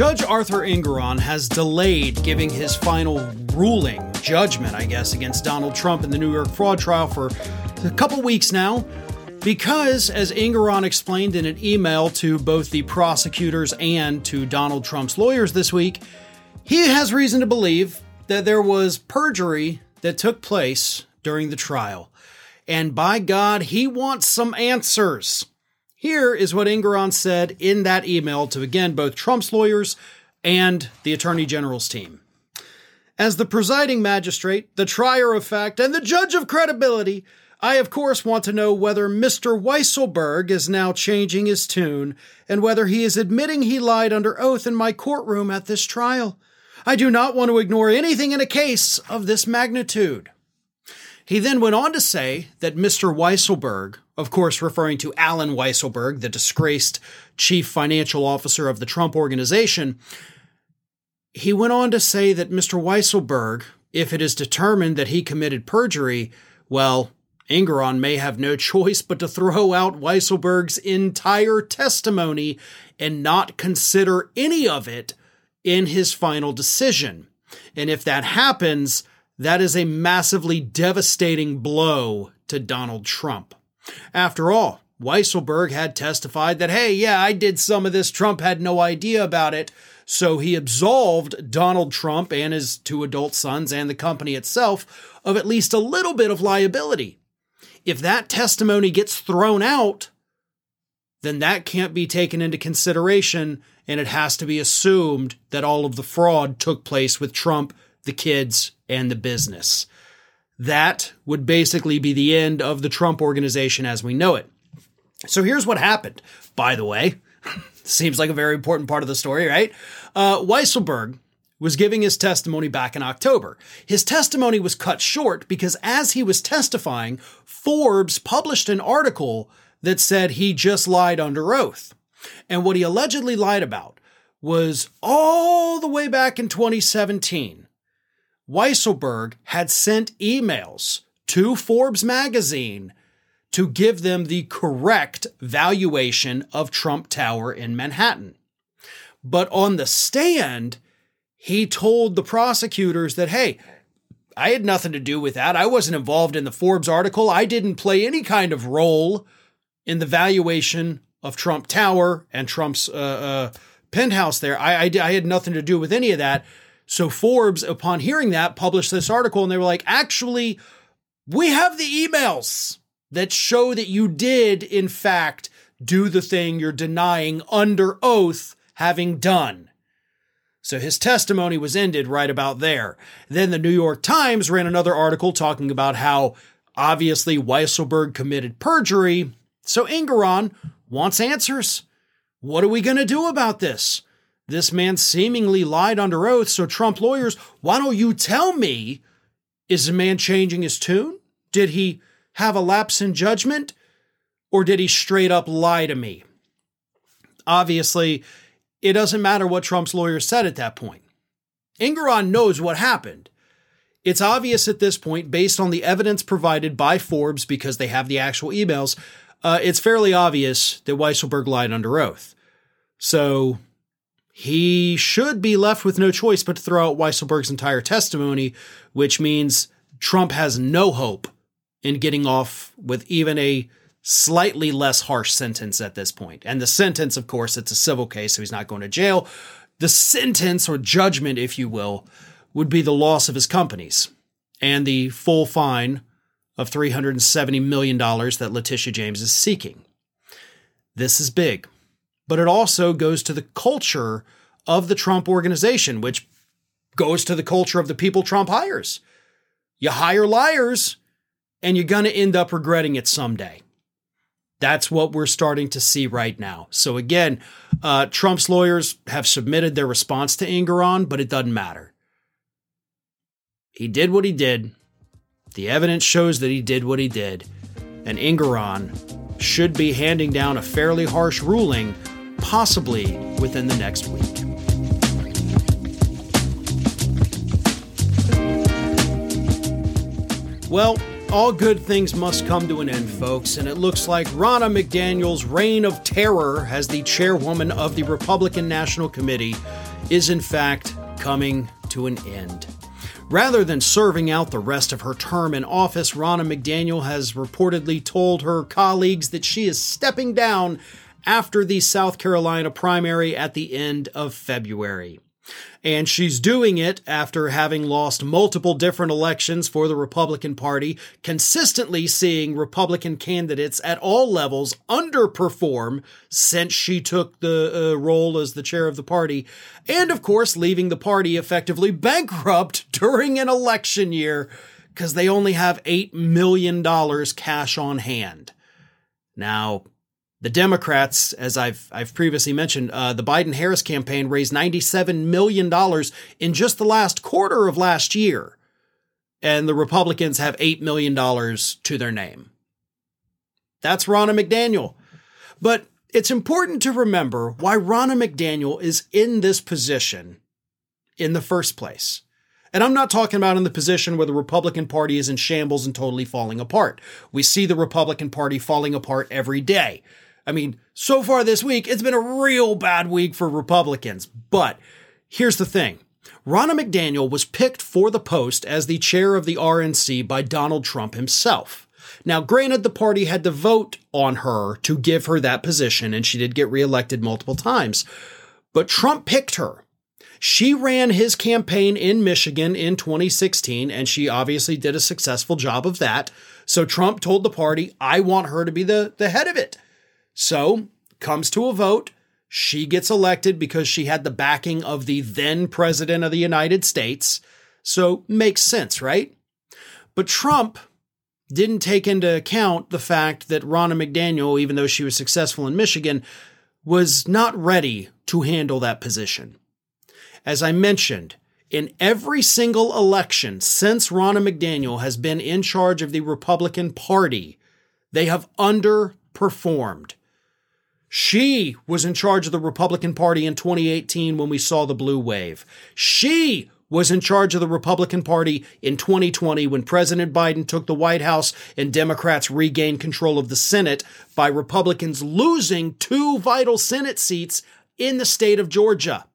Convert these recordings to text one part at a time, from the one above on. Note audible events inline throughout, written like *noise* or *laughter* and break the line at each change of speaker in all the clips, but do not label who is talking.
Judge Arthur Engoron has delayed giving his final ruling, judgment, I guess, against Donald Trump in the New York fraud trial for a couple weeks now because, as Engoron explained in an email to both the prosecutors and to Donald Trump's lawyers this week, he has reason to believe that there was perjury that took place during the trial. And by God, he wants some answers. Here is what Engoron said in that email to again both Trump's lawyers and the Attorney General's team. As the presiding magistrate, the trier of fact, and the judge of credibility, I of course want to know whether Mr. Weisselberg is now changing his tune and whether he is admitting he lied under oath in my courtroom at this trial. I do not want to ignore anything in a case of this magnitude. He then went on to say that Mr. Weisselberg, of course referring to Allen Weisselberg, the disgraced chief financial officer of the Trump organization, he went on to say that Mr. Weisselberg, if it is determined that he committed perjury, well, Engoron may have no choice but to throw out Weisselberg's entire testimony and not consider any of it in his final decision. And if that happens, that is a massively devastating blow to Donald Trump. After all, Weisselberg had testified that, hey, yeah, I did some of this. Trump had no idea about it. So he absolved Donald Trump and his two adult sons and the company itself of at least a little bit of liability. If that testimony gets thrown out, then that can't be taken into consideration and it has to be assumed that all of the fraud took place with Trump the kids, and the business. That would basically be the end of the Trump organization as we know it. So here's what happened, by the way. *laughs* Seems like a very important part of the story, right? Uh, Weisselberg was giving his testimony back in October. His testimony was cut short because as he was testifying, Forbes published an article that said he just lied under oath. And what he allegedly lied about was all the way back in 2017 Weisselberg had sent emails to Forbes magazine to give them the correct valuation of Trump Tower in Manhattan. But on the stand, he told the prosecutors that, hey, I had nothing to do with that. I wasn't involved in the Forbes article. I didn't play any kind of role in the valuation of Trump Tower and Trump's uh, uh, penthouse there. I, I, I had nothing to do with any of that. So Forbes, upon hearing that, published this article and they were like, actually, we have the emails that show that you did, in fact, do the thing you're denying under oath having done. So his testimony was ended right about there. Then the New York Times ran another article talking about how obviously Weisselberg committed perjury. So Engoron wants answers. What are we going to do about this? This man seemingly lied under oath, so Trump lawyers, why don't you tell me? Is the man changing his tune? Did he have a lapse in judgment? Or did he straight up lie to me? Obviously, it doesn't matter what Trump's lawyers said at that point. Engoron knows what happened. It's obvious at this point, based on the evidence provided by Forbes, because they have the actual emails, uh, it's fairly obvious that Weisselberg lied under oath. So he should be left with no choice but to throw out Weisselberg's entire testimony, which means Trump has no hope in getting off with even a slightly less harsh sentence at this point. And the sentence, of course, it's a civil case, so he's not going to jail. The sentence or judgment, if you will, would be the loss of his companies and the full fine of $370 million that Letitia James is seeking. This is big but it also goes to the culture of the Trump organization, which goes to the culture of the people Trump hires. You hire liars, and you're going to end up regretting it someday. That's what we're starting to see right now. So, again, uh, Trump's lawyers have submitted their response to Engoron, but it doesn't matter. He did what he did. The evidence shows that he did what he did. And Engoron should be handing down a fairly harsh ruling possibly within the next week. Well, all good things must come to an end, folks, and it looks like Ronna McDaniel's reign of terror as the chairwoman of the Republican National Committee is in fact coming to an end. Rather than serving out the rest of her term in office, Ronna McDaniel has reportedly told her colleagues that she is stepping down after the South Carolina primary at the end of February. And she's doing it after having lost multiple different elections for the Republican Party, consistently seeing Republican candidates at all levels underperform since she took the uh, role as the chair of the party, and of course, leaving the party effectively bankrupt *laughs* during an election year because they only have $8 million cash on hand. Now, the Democrats, as I've I've previously mentioned, uh, the Biden Harris campaign raised ninety seven million dollars in just the last quarter of last year, and the Republicans have eight million dollars to their name. That's Ronna McDaniel, but it's important to remember why Ronna McDaniel is in this position in the first place. And I'm not talking about in the position where the Republican Party is in shambles and totally falling apart. We see the Republican Party falling apart every day. I mean, so far this week, it's been a real bad week for Republicans. But here's the thing Ronna McDaniel was picked for the post as the chair of the RNC by Donald Trump himself. Now, granted, the party had to vote on her to give her that position, and she did get reelected multiple times. But Trump picked her. She ran his campaign in Michigan in 2016, and she obviously did a successful job of that. So Trump told the party, I want her to be the, the head of it. So, comes to a vote. She gets elected because she had the backing of the then president of the United States. So, makes sense, right? But Trump didn't take into account the fact that Ronna McDaniel, even though she was successful in Michigan, was not ready to handle that position. As I mentioned, in every single election since Ronna McDaniel has been in charge of the Republican Party, they have underperformed. She was in charge of the Republican Party in 2018 when we saw the blue wave. She was in charge of the Republican Party in 2020 when President Biden took the White House and Democrats regained control of the Senate by Republicans losing two vital Senate seats in the state of Georgia.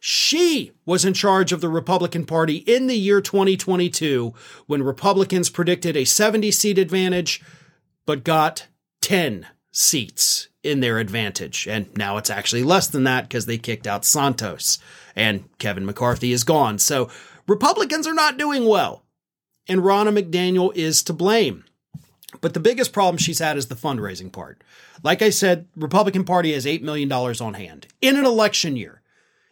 She was in charge of the Republican Party in the year 2022 when Republicans predicted a 70 seat advantage, but got 10 seats in their advantage. And now it's actually less than that because they kicked out Santos and Kevin McCarthy is gone. So Republicans are not doing well. And Ronna McDaniel is to blame. But the biggest problem she's had is the fundraising part. Like I said, Republican Party has $8 million on hand in an election year.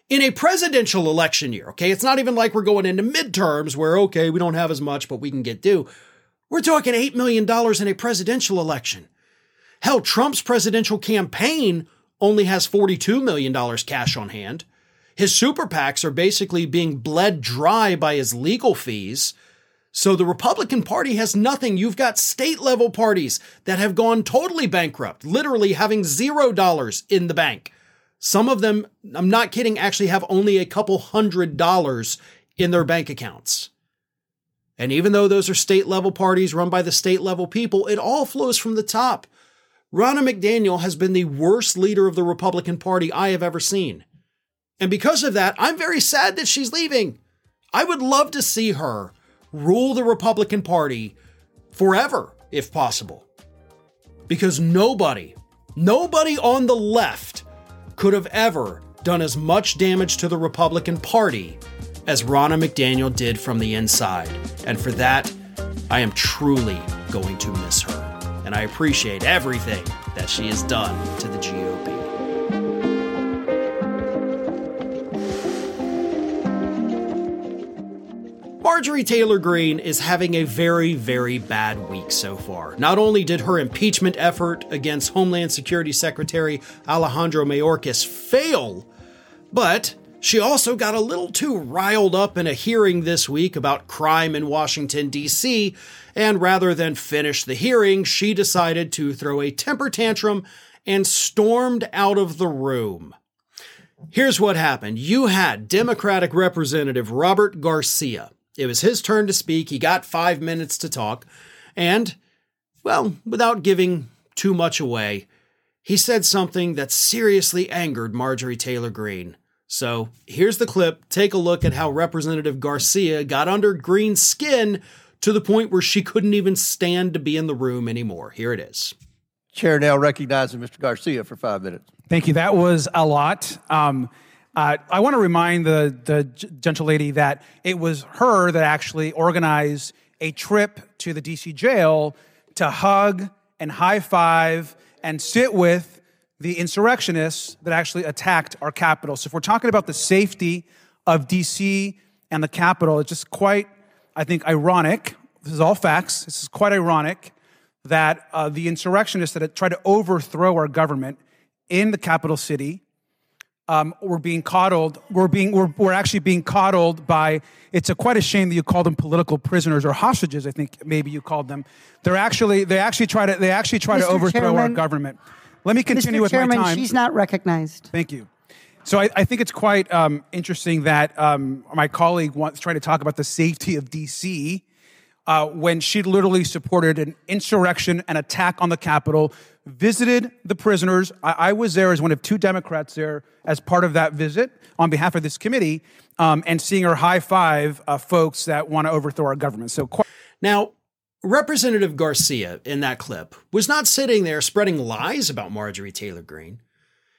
In a presidential election year, okay? It's not even like we're going into midterms where, okay, we don't have as much, but we can get due. We're talking $8 million in a presidential election. Hell, Trump's presidential campaign only has $42 million cash on hand. His super PACs are basically being bled dry by his legal fees. So the Republican Party has nothing. You've got state level parties that have gone totally bankrupt, literally having zero dollars in the bank. Some of them, I'm not kidding, actually have only a couple hundred dollars in their bank accounts. And even though those are state level parties run by the state level people, it all flows from the top. Ronna McDaniel has been the worst leader of the Republican Party I have ever seen. And because of that, I'm very sad that she's leaving. I would love to see her rule the Republican Party forever, if possible. Because nobody, nobody on the left could have ever done as much damage to the Republican Party as Ronna McDaniel did from the inside. And for that, I am truly going to miss her and I appreciate everything that she has done to the GOP. Marjorie Taylor Greene is having a very, very bad week so far. Not only did her impeachment effort against Homeland Security Secretary Alejandro Mayorkas fail, but she also got a little too riled up in a hearing this week about crime in Washington, D.C., and rather than finish the hearing, she decided to throw a temper tantrum and stormed out of the room. Here's what happened you had Democratic Representative Robert Garcia. It was his turn to speak. He got five minutes to talk. And, well, without giving too much away, he said something that seriously angered Marjorie Taylor Greene So here's the clip. Take a look at how Representative Garcia got under Greene's skin to the point where she couldn't even stand to be in the room anymore. Here it is.
Chair now recognizes Mr. Garcia for five minutes.
Thank you. That was a lot. Um, uh, I want to remind the, the gentle lady that it was her that actually organized a trip to the DC jail to hug and high five and sit with the insurrectionists that actually attacked our Capitol. So if we're talking about the safety of DC and the capital, it's just quite, I think, ironic. This is all facts. This is quite ironic that uh, the insurrectionists that tried to overthrow our government in the capital city um, were being coddled. We're being we're, we're actually being coddled by. It's a quite a shame that you call them political prisoners or hostages. I think maybe you called them. They're actually they actually try to they actually try Mr. to overthrow Chairman, our government. Let me continue
Mr.
with
Chairman,
my time.
She's not recognized.
Thank you. So I, I think it's quite um, interesting that um, my colleague wants trying to talk about the safety of DC uh, when she literally supported an insurrection, an attack on the Capitol, visited the prisoners. I, I, was there as one of two Democrats there as part of that visit on behalf of this committee, um, and seeing her high five uh, folks that want to overthrow our government. So
qu- now Representative Garcia in that clip was not sitting there spreading lies about Marjorie Taylor Greene.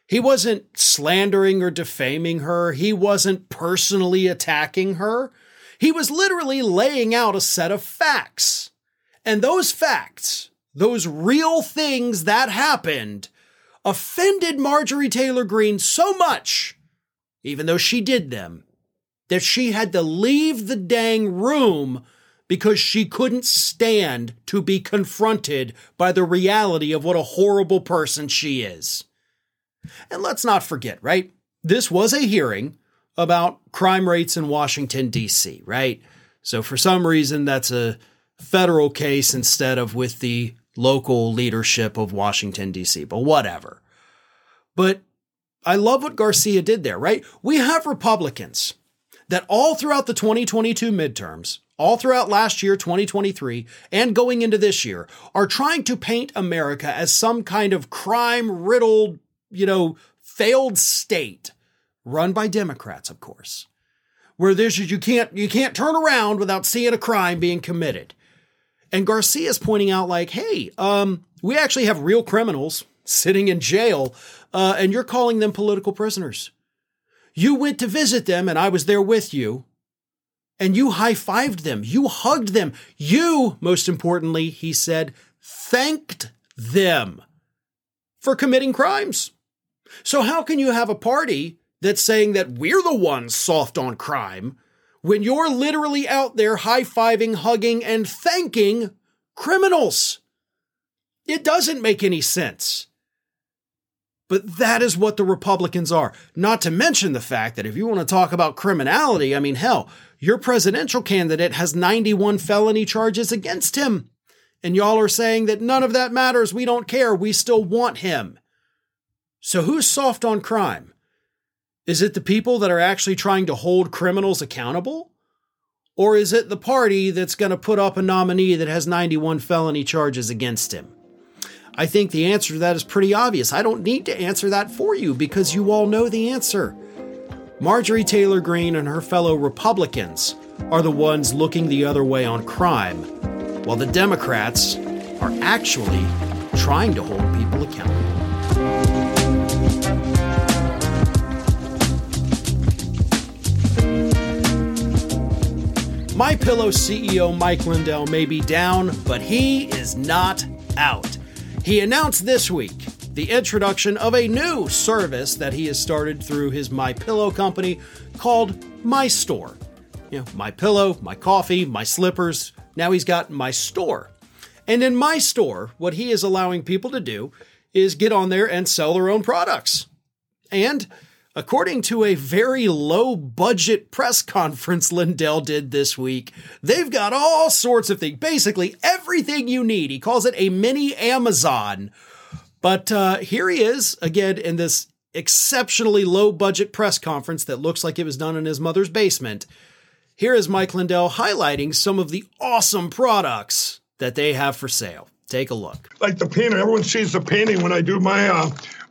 He wasn't slandering or defaming her. He wasn't personally attacking her. He was literally laying out a set of facts. And those facts, those real things that happened, offended Marjorie Taylor Greene so much, even though she did them, that she had to leave the dang room because she couldn't stand to be confronted by the reality of what a horrible person she is. And let's not forget, right? This was a hearing about crime rates in Washington, D.C., right? So for some reason, that's a federal case instead of with the local leadership of Washington, D.C., but whatever. But I love what Garcia did there, right? We have Republicans that all throughout the 2022 midterms all throughout last year, 2023, and going into this year, are trying to paint America as some kind of crime riddled, you know, failed state run by Democrats, of course, where there's you can't you can't turn around without seeing a crime being committed. And Garcia's pointing out like, hey, um, we actually have real criminals sitting in jail, uh, and you're calling them political prisoners. You went to visit them, and I was there with you and you high fived them. You hugged them. You, most importantly, he said, thanked them for committing crimes. So, how can you have a party that's saying that we're the ones soft on crime when you're literally out there high fiving, hugging, and thanking criminals? It doesn't make any sense. But that is what the Republicans are. Not to mention the fact that if you want to talk about criminality, I mean, hell, your presidential candidate has 91 felony charges against him. And y'all are saying that none of that matters. We don't care. We still want him. So who's soft on crime? Is it the people that are actually trying to hold criminals accountable? Or is it the party that's going to put up a nominee that has 91 felony charges against him? I think the answer to that is pretty obvious. I don't need to answer that for you because you all know the answer. Marjorie Taylor Greene and her fellow Republicans are the ones looking the other way on crime, while the Democrats are actually trying to hold people accountable. My Pillow CEO Mike Lindell may be down, but he is not out. He announced this week the introduction of a new service that he has started through his My Pillow company called My Store. You know, My Pillow, My Coffee, My Slippers. Now he's got My Store. And in My Store, what he is allowing people to do is get on there and sell their own products. And According to a very low budget press conference Lindell did this week, they've got all sorts of things, basically everything you need. He calls it a mini Amazon. But uh, here he is again in this exceptionally low budget press conference that looks like it was done in his mother's basement. Here is Mike Lindell highlighting some of the awesome products that they have for sale. Take a look.
Like the painting, everyone sees the painting when I do my uh,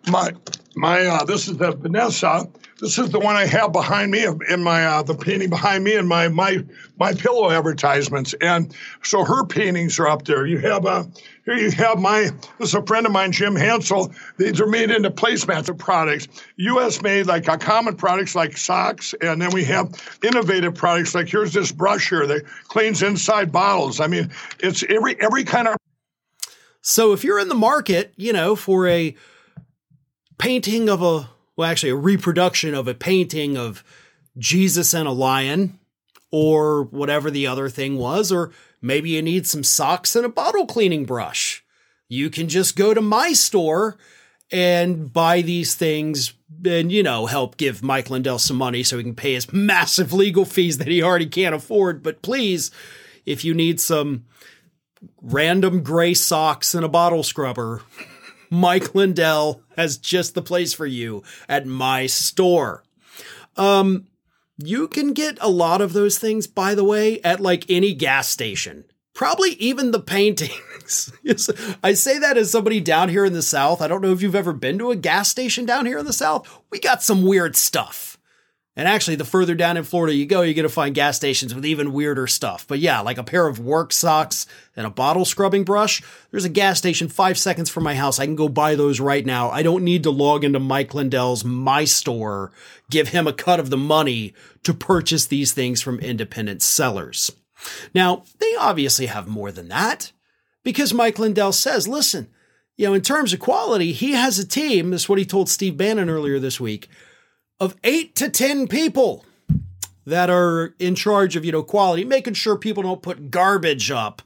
my my uh, this is the Vanessa
this is the one I have behind me in my uh, the painting behind me in my my my pillow advertisements. And so her paintings are up there. You have a uh, here you have my this is a friend of mine, Jim Hansel. These are made into placemats of products. US made like a common products like socks, and then we have innovative products like here's this brush here that cleans inside bottles. I mean, it's every every kind of
so if you're in the market, you know, for a painting of a well, actually a reproduction of a painting of Jesus and a lion, or whatever the other thing was, or maybe you need some socks and a bottle cleaning brush. You can just go to my store and buy these things and, you know, help give Mike Lindell some money so he can pay his massive legal fees that he already can't afford. But please, if you need some random gray socks and a bottle scrubber, Mike Lindell has just the place for you at my store. Um, you can get a lot of those things, by the way, at like any gas station. Probably even the paintings. *laughs* I say that as somebody down here in the South. I don't know if you've ever been to a gas station down here in the South. We got some weird stuff. And actually, the further down in Florida you go, you're going to find gas stations with even weirder stuff. But yeah, like a pair of work socks and a bottle scrubbing brush. There's a gas station five seconds from my house. I can go buy those right now. I don't need to log into Mike Lindell's My Store, give him a cut of the money to purchase these things from independent sellers. Now, they obviously have more than that because Mike Lindell says, listen, you know, in terms of quality, he has a team. That's what he told Steve Bannon earlier this week of eight to 10 people that are in charge of, you know, quality, making sure people don't put garbage up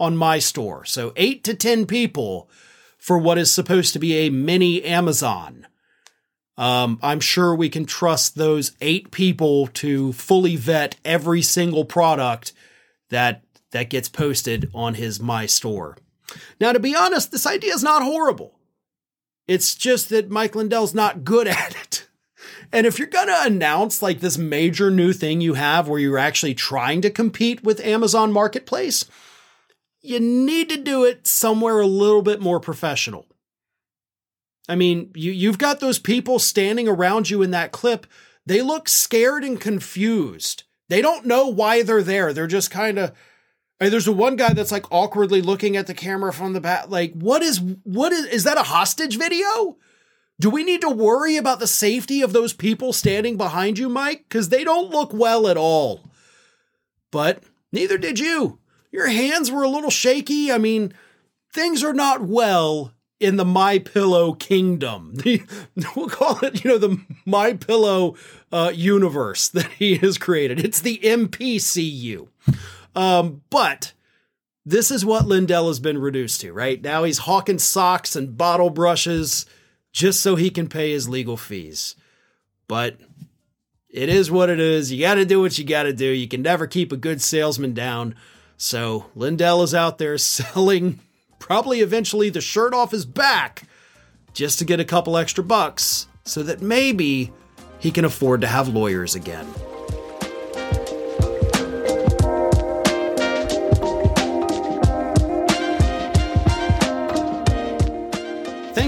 on my store. So eight to 10 people for what is supposed to be a mini Amazon. Um, I'm sure we can trust those eight people to fully vet every single product that that gets posted on his my store. Now, to be honest, this idea is not horrible. It's just that Mike Lindell's not good *laughs* at it. And if you're going to announce like this major new thing you have where you're actually trying to compete with Amazon Marketplace, you need to do it somewhere a little bit more professional. I mean, you, you've got those people standing around you in that clip. They look scared and confused. They don't know why they're there. They're just kind of. there's the one guy that's like awkwardly looking at the camera from the back. Like, what is what is is that a hostage video? Do we need to worry about the safety of those people standing behind you, Mike? Because they don't look well at all. But neither did you. Your hands were a little shaky. I mean, things are not well in the My Pillow kingdom. *laughs* We'll call it, you know, the My Pillow uh, universe *laughs* that he has created. It's the MPCU. Um, but this is what Lindell has been reduced to, right? Now he's hawking socks and bottle brushes just so he can pay his legal fees. But it is what it is. You got to do what you got to do. You can never keep a good salesman down. So Lindell is out there *laughs* selling probably eventually the shirt off his back just to get a couple extra bucks so that maybe he can afford to have lawyers again.